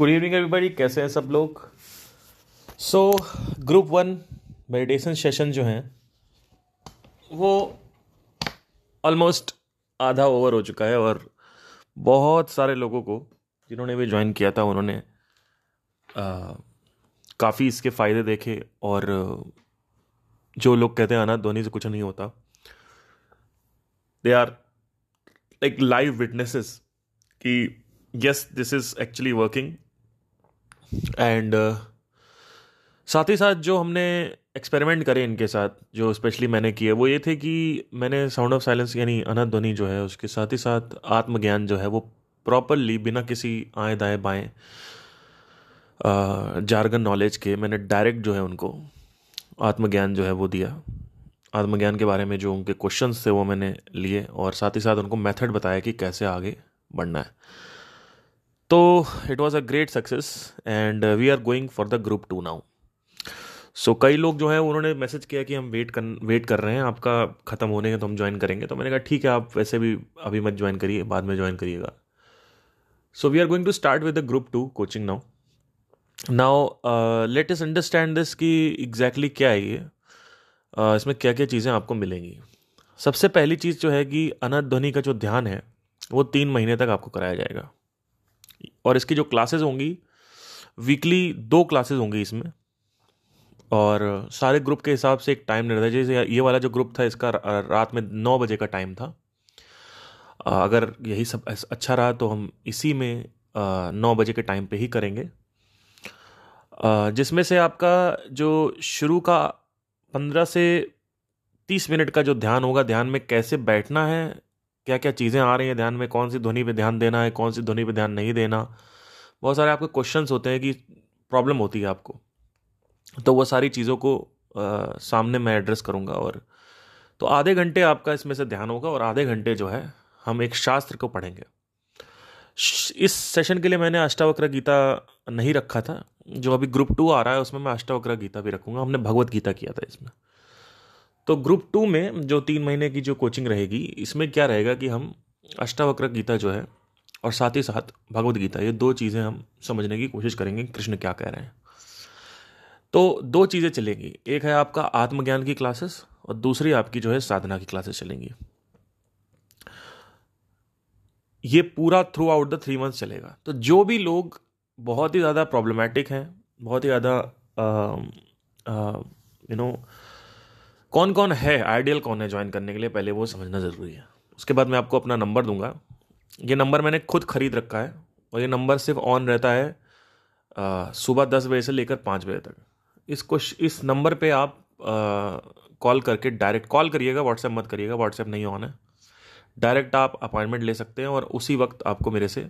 Good evening everybody कैसे हैं सब लोग? So group one meditation session जो हैं, वो ऑलमोस्ट आधा ओवर हो चुका है और बहुत सारे लोगों को जिन्होंने भी ज्वाइन किया था, उन्होंने काफ़ी इसके फ़ायदे देखे और जो लोग कहते हैं अनाथ, ध्वनि से कुछ नहीं होता। They are like live witnesses कि yes this is actually working and साथ ही साथ जो हमने एक्सपेरिमेंट करे इनके साथ, जो स्पेशली मैंने किए, वो ये थे कि मैंने साउंड ऑफ़ साइलेंस यानी अनंत ध्वनि जो है, उसके साथ ही साथ आत्मज्ञान जो है, वो प्रॉपरली बिना किसी आए दाएँ बाएँ जारगन नॉलेज के मैंने डायरेक्ट जो है उनको आत्मज्ञान जो है वो दिया। आत्मज्ञान के बारे में जो उनके क्वेश्चंस थे वो मैंने लिए और साथ ही साथ उनको मेथड बताया कि कैसे आगे बढ़ना है। तो it was a great success and we are going for the group two now so कई लोग जो है उन्होंने मैसेज किया कि हम वेट कर वेट कर रहे हैं आपका ख़त्म होने के तो हम ज्वाइन करेंगे। तो मैंने कहा ठीक है आप वैसे भी अभी मत ज्वाइन करिए बाद में ज्वाइन करिएगा. So we are going to start with the group two coaching now now let us understand this कि एग्जैक्टली क्या है ये। Uh, इसमें क्या क्या चीज़ें आपको मिलेंगी। सबसे पहली चीज़ जो है कि अनंत ध्वनि का जो ध्यान है वो तीन महीने तक आपको कराया जाएगा। और इसकी जो क्लासेस होंगी वीकली दो क्लासेस होंगी इसमें। और सारे ग्रुप के हिसाब से एक टाइम निर्धारित जैसे ये वाला जो ग्रुप था, इसका रात में नौ बजे का टाइम था। अगर यही सब अच्छा रहा तो हम इसी में नौ बजे के टाइम पे ही करेंगे। जिसमें से आपका जो शुरू का पंद्रह से तीस मिनट का जो ध्यान होगा, ध्यान में कैसे बैठना है क्या क्या चीज़ें आ रही हैं ध्यान में? कौन सी ध्वनि पे ध्यान देना है? कौन सी ध्वनि पे ध्यान नहीं देना? बहुत सारे आपके क्वेश्चन होते हैं कि प्रॉब्लम होती है आपको। तो वो सारी चीज़ों को आ, सामने मैं एड्रेस करूँगा और तो आधे घंटे आपका इसमें से ध्यान होगा और आधे घंटे जो है हम एक शास्त्र को पढ़ेंगे। इस सेशन के लिए मैंने अष्टावक्र गीता नहीं रखा था। जो अभी ग्रुप टू आ रहा है उसमें मैं अष्टावक्र गीता भी रखूँगा। हमने भगवत गीता किया था इसमें। तो ग्रुप टू में जो तीन महीने की जो कोचिंग रहेगी, इसमें क्या रहेगा कि हम अष्टावक्र गीता जो है और साथ ही साथ भगवत गीता, ये दो चीज़ें हम समझने की कोशिश करेंगे कृष्ण क्या कह रहे हैं। तो दो चीज़ें चलेंगी, एक है आपका आत्मज्ञान की क्लासेस और दूसरी आपकी जो है साधना की क्लासेस चलेंगी। ये पूरा throughout the three months चलेगा। तो जो भी लोग बहुत ही ज़्यादा प्रॉब्लमेटिक हैं, बहुत ही ज़्यादा यू नो कौन कौन है आइडियल कौन है ज्वाइन करने के लिए पहले वो समझना ज़रूरी है। उसके बाद मैं आपको अपना नंबर दूँगा। ये नंबर मैंने खुद ख़रीद रखा है और ये नंबर सिर्फ़ ऑन रहता है सुबह दस बजे से लेकर पाँच बजे तक। इसको इस नंबर पे आप कॉल करके डायरेक्ट कॉल करिएगा व्हाट्सएप मत करिएगा व्हाट्सएप नहीं ऑन है। डायरेक्ट आप अपॉइंटमेंट ले सकते हैं और उसी वक्त आपको मेरे से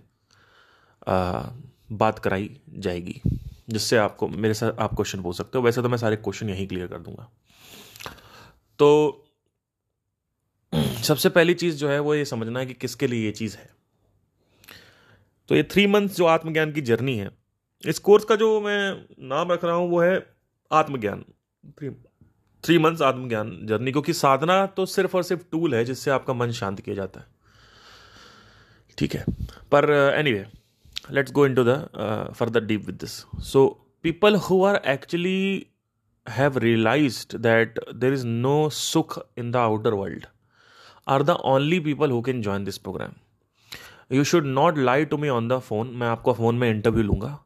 आ, बात कराई जाएगी जिससे आपको मेरे साथ आप क्वेश्चन पूछ सकते हो। वैसे तो मैं सारे क्वेश्चन यहीं क्लियर कर दूँगा। तो सबसे पहली चीज़ जो है वो ये समझना है कि किसके लिए ये चीज़ है। तो ये थ्री मंथ्स जो आत्मज्ञान की जर्नी है, इस कोर्स का जो मैं नाम रख रहा हूँ वो है आत्मज्ञान। थ्री थ्री मंथ्स आत्मज्ञान जर्नी क्योंकि साधना तो सिर्फ़ और सिर्फ़ टूल है जिससे आपका मन शांत किया जाता है। ठीक है, पर anyway let's go into the further deep with this so people who are actually have realized that there is no sukh in the outer world are the only people who can join this program. You should not lie to me on the phone. मैं आपको phone में interview लूँगा।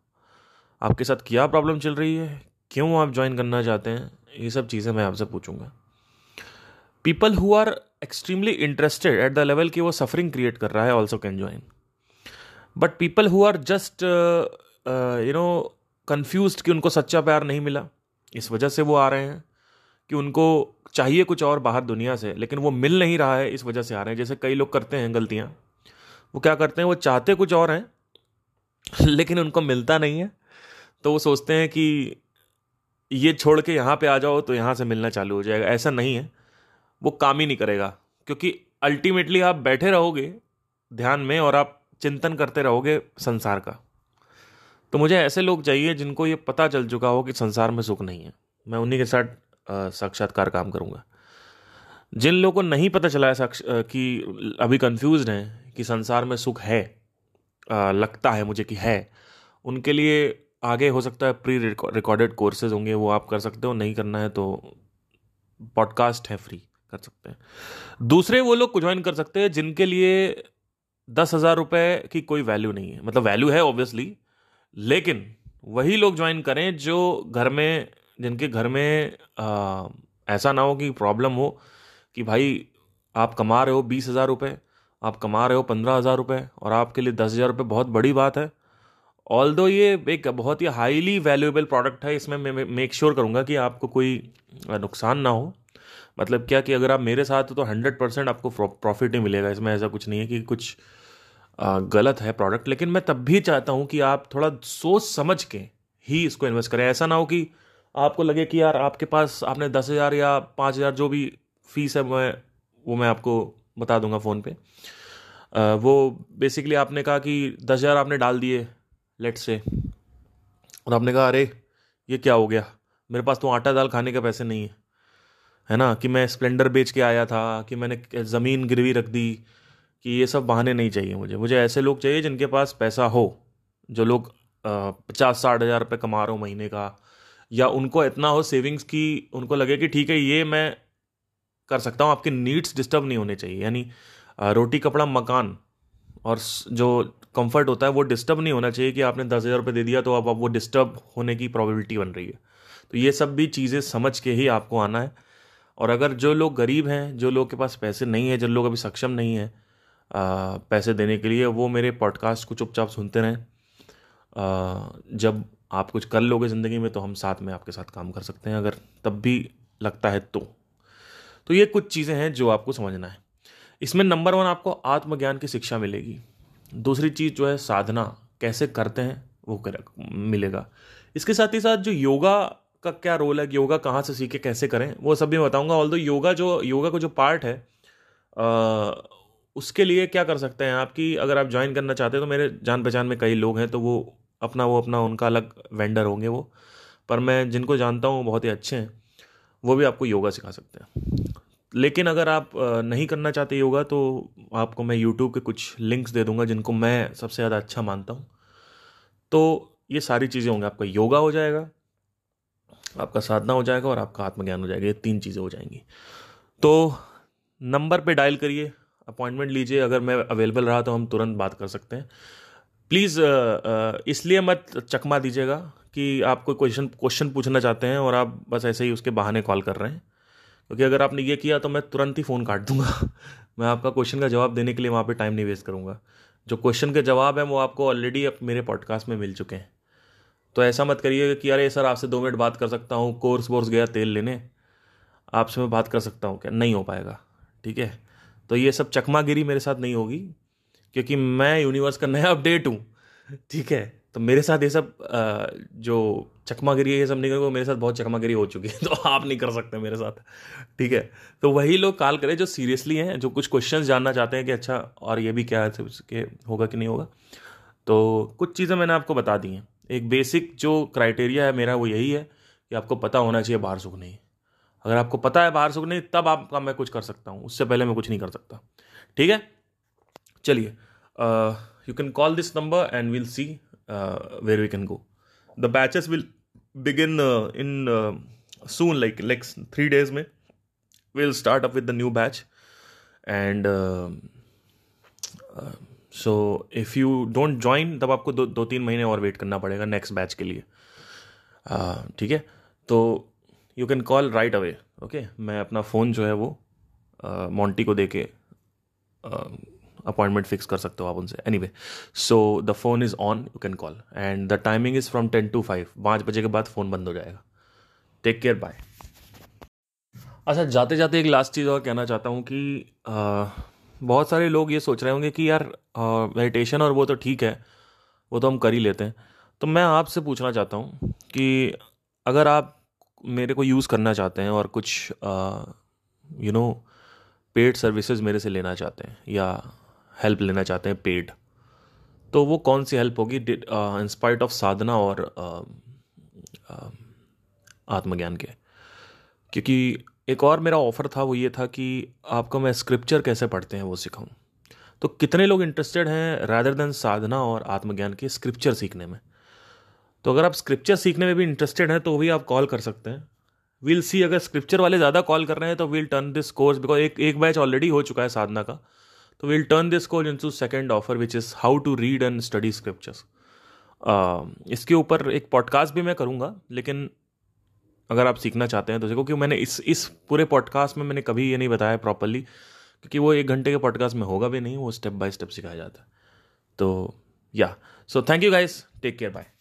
आपके साथ क्या problem चल रही है? क्यों आप ज्वाइन करना चाहते हैं? ये सब चीज़ें मैं आपसे पूछूँगा। People who are extremely interested at the level कि वो सफरिंग क्रिएट कर रहा है also can join but people who are just you know confuse कि उनको सच्चा प्यार नहीं मिला। इस वजह से वो आ रहे हैं कि उनको चाहिए कुछ और बाहर दुनिया से, लेकिन वो मिल नहीं रहा है इस वजह से आ रहे हैं। जैसे कई लोग करते हैं गलतियाँ। वो क्या करते हैं? वो चाहते कुछ और हैं, लेकिन उनको मिलता नहीं है। तो वो सोचते हैं कि ये छोड़ के यहाँ पे आ जाओ तो यहाँ से मिलना चालू हो जाएगा। ऐसा नहीं है। वो काम ही नहीं करेगा। क्योंकि अल्टीमेटली आप बैठे रहोगे ध्यान में और आप चिंतन करते रहोगे संसार का। तो मुझे ऐसे लोग चाहिए जिनको ये पता चल चुका हो कि संसार में सुख नहीं है। मैं उन्हीं के साथ साक्षात्कार काम करूँगा। जिन लोगों को नहीं पता चला है साक्ष कि अभी कंफ्यूज हैं कि संसार में सुख है आ, लगता है मुझे कि है उनके लिए आगे हो सकता है प्री रिकॉर्डेड कोर्सेज होंगे वो आप कर सकते हो नहीं करना है तो पॉडकास्ट है फ्री कर सकते हैं। दूसरे वो लोग ज्वाइन कर सकते हैं जिनके लिए दस हज़ार रुपये की कोई वैल्यू नहीं है। मतलब वैल्यू है ऑब्वियसली लेकिन वही लोग ज्वाइन करें जो घर में जिनके घर में आ, ऐसा ना हो कि प्रॉब्लम हो कि भाई आप कमा रहे हो बीस हज़ार रुपये आप कमा रहे हो पंद्रह हज़ार रुपये और आपके लिए दस हज़ार रुपये बहुत बड़ी बात है। ऑल दो ये एक बहुत ही हाईली वैल्यूएबल प्रोडक्ट है इसमें मैं मेक श्योर करूँगा कि आपको कोई नुकसान ना हो। मतलब क्या कि अगर आप मेरे साथ हो तो हंड्रेड परसेंट आपको प्रॉफिट ही मिलेगा इसमें ऐसा कुछ नहीं है कि कुछ गलत है प्रोडक्ट लेकिन मैं तब भी चाहता हूँ कि आप थोड़ा सोच समझ के ही इसको इन्वेस्ट करें। ऐसा ना हो कि आपको लगे कि यार आपके पास आपने दस हज़ार या पाँच हज़ार जो भी फ़ीस है, मैं, वो मैं आपको बता दूँगा फ़ोन पे। वो बेसिकली आपने कहा कि दस हज़ार आपने डाल दिए लेट से और आपने कहा, अरे, ये क्या हो गया? मेरे पास तो आटा दाल खाने के पैसे नहीं है। है ना? कि मैं स्प्लेंडर बेच के आया था, कि मैंने ज़मीन गिरवी रख दी कि ये सब बहाने नहीं चाहिए मुझे। मुझे ऐसे लोग चाहिए जिनके पास पैसा हो, जो लोग पचास साठ हज़ार रुपये कमा रहे हो महीने का, या उनको इतना हो सेविंग्स की, उनको लगे कि ठीक है, ये मैं कर सकता हूँ। आपके नीड्स डिस्टर्ब नहीं होने चाहिए। यानी रोटी, कपड़ा, मकान और जो कंफर्ट होता है, वो डिस्टर्ब नहीं होना चाहिए कि आपने दस हज़ार रुपये दे दिया तो अब आप वो डिस्टर्ब होने की प्रॉबिलिटी बन रही है। तो ये सब भी चीज़ें समझ के ही आपको आना है। और अगर जो लोग गरीब हैं, जो लोग के पास पैसे नहीं है, जो लोग अभी सक्षम नहीं है पैसे देने के लिए वो मेरे पॉडकास्ट को चुपचाप सुनते रहें। जब आप कुछ कर लोगे ज़िंदगी में तो हम साथ में आपके साथ काम कर सकते हैं अगर तब भी लगता है तो। तो ये कुछ चीज़ें हैं जो आपको समझना है। इसमें नंबर वन आपको आत्मज्ञान की शिक्षा मिलेगी। दूसरी चीज़ जो है साधना कैसे करते हैं वो कर मिलेगा। इसके साथ ही साथ जो योगा का क्या रोल है योगा कहाँ से सीखे कैसे करें वो सब भी बताऊँगा। ऑल दो योगा जो योगा का जो पार्ट है आ, उसके लिए क्या कर सकते हैं आपकी अगर आप ज्वाइन करना चाहते हैं तो मेरे जान पहचान में कई लोग हैं तो वो अपना वो अपना, उनका अलग वेंडर होंगे वो। पर मैं जिनको जानता हूँ बहुत ही अच्छे हैं, वो भी आपको योगा सिखा सकते हैं। लेकिन अगर आप नहीं करना चाहते योगा तो आपको मैं यूट्यूब के कुछ लिंक्स दे दूँगा, जिनको मैं सबसे ज़्यादा अच्छा मानता हूँ। तो ये सारी चीज़ें होंगी, आपका योगा हो जाएगा, आपका साधना हो जाएगा और आपका आत्मज्ञान हो जाएगा, ये तीन चीज़ें हो जाएँगी। तो नंबर पे डायल करिए अपॉइंटमेंट लीजिए, अगर मैं अवेलेबल रहा तो हम तुरंत बात कर सकते हैं। प्लीज़ इसलिए मत चकमा दीजिएगा कि आप कोई क्वेश्चन क्वेश्चन पूछना चाहते हैं और आप बस ऐसे ही उसके बहाने कॉल कर रहे हैं। क्योंकि अगर आपने ये किया तो मैं तुरंत ही फ़ोन काट दूँगा। मैं आपका क्वेश्चन का जवाब देने के लिए वहाँ पे टाइम नहीं वेस्ट करूँगा। जो क्वेश्चन के जवाब हैं वो आपको ऑलरेडी अब मेरे पॉडकास्ट में मिल चुके हैं। तो ऐसा मत करिए कि अरे सर आपसे दो मिनट बात कर सकता हूँ कोर्स वोर्स गया तेल लेने। आपसे मैं बात कर सकता हूँ क्या? नहीं हो पाएगा। ठीक है? तो ये सब चकमागिरी मेरे साथ नहीं होगी, क्योंकि मैं यूनिवर्स का नया अपडेट हूँ। ठीक है? तो मेरे साथ ये सब जो चकमागिरी है, ये सब नहीं मेरे साथ बहुत चकमागिरी हो चुकी है तो आप नहीं कर सकते मेरे साथ। ठीक है? तो वही लोग कॉल करें जो सीरियसली हैं, जो कुछ क्वेश्चन जानना चाहते हैं कि अच्छा और ये भी क्या है उसके होगा कि नहीं होगा। तो कुछ चीज़ें मैंने आपको बता दी हैं। एक बेसिक जो क्राइटेरिया है मेरा, वो यही है कि आपको पता होना चाहिए बाहर सुख नहीं अगर आपको पता है बाहर सुख नहीं तब आपका मैं कुछ कर सकता हूँ। उससे पहले मैं कुछ नहीं कर सकता। ठीक है? चलिए you can call this number and will see where we can go the batches will begin in soon like soon three days में। Will start up new batch and uh, uh, so if you don't join तब आपको दो दो तीन महीने और wait करना पड़ेगा नेक्स्ट बैच के लिए। ठीक है? तो you can call right away okay मैं अपना फ़ोन जो है वो मोंटी को दे के अपॉइंटमेंट फिक्स कर सकते हो आप उनसे। Anyway so the phone is on you can call and the timing is from ten to five पाँच बजे के बाद फ़ोन बंद हो जाएगा। टेक केयर बाय अच्छा जाते जाते एक लास्ट चीज़ और कहना चाहता हूँ कि आ, बहुत सारे लोग ये सोच रहे होंगे कि यार मेडिटेशन और वो तो ठीक है वो तो हम कर ही लेते हैं। तो मैं आपसे पूछना चाहता हूँ कि अगर आप मेरे को यूज़ करना चाहते हैं और कुछ यू नो पेड सर्विसेज़ मेरे से लेना चाहते हैं या हेल्प लेना चाहते हैं पेड तो वो कौन सी हेल्प होगी? इंस्पाइट ऑफ़ साधना और आत्मज्ञान के। क्योंकि एक और मेरा ऑफ़र था, वो ये था कि आपको मैं स्क्रिप्चर कैसे पढ़ते हैं वो सिखाऊं। तो कितने लोग इंटरेस्टेड हैं रादर देन साधना और आत्मज्ञान के स्क्रिप्चर सीखने में? तो अगर आप स्क्रिप्चर सीखने में भी इंटरेस्टेड हैं तो भी आप कॉल कर सकते हैं। विल सी अगर स्क्रिप्चर वाले ज़्यादा कॉल कर रहे हैं तो will turn this course because एक एक बैच ऑलरेडी हो चुका है साधना का। तो will turn this course into second offer which is how to read and study scriptures इसके ऊपर एक पॉडकास्ट भी मैं करूँगा, लेकिन अगर आप सीखना चाहते हैं तो देखो क्योंकि मैंने इस इस पूरे पॉडकास्ट में मैंने कभी ये नहीं बताया प्रॉपरली क्योंकि वो एक घंटे के पॉडकास्ट में होगा भी नहीं, वो स्टेप बाय स्टेप सिखाया जाता है। तो या so thank you guys take care bye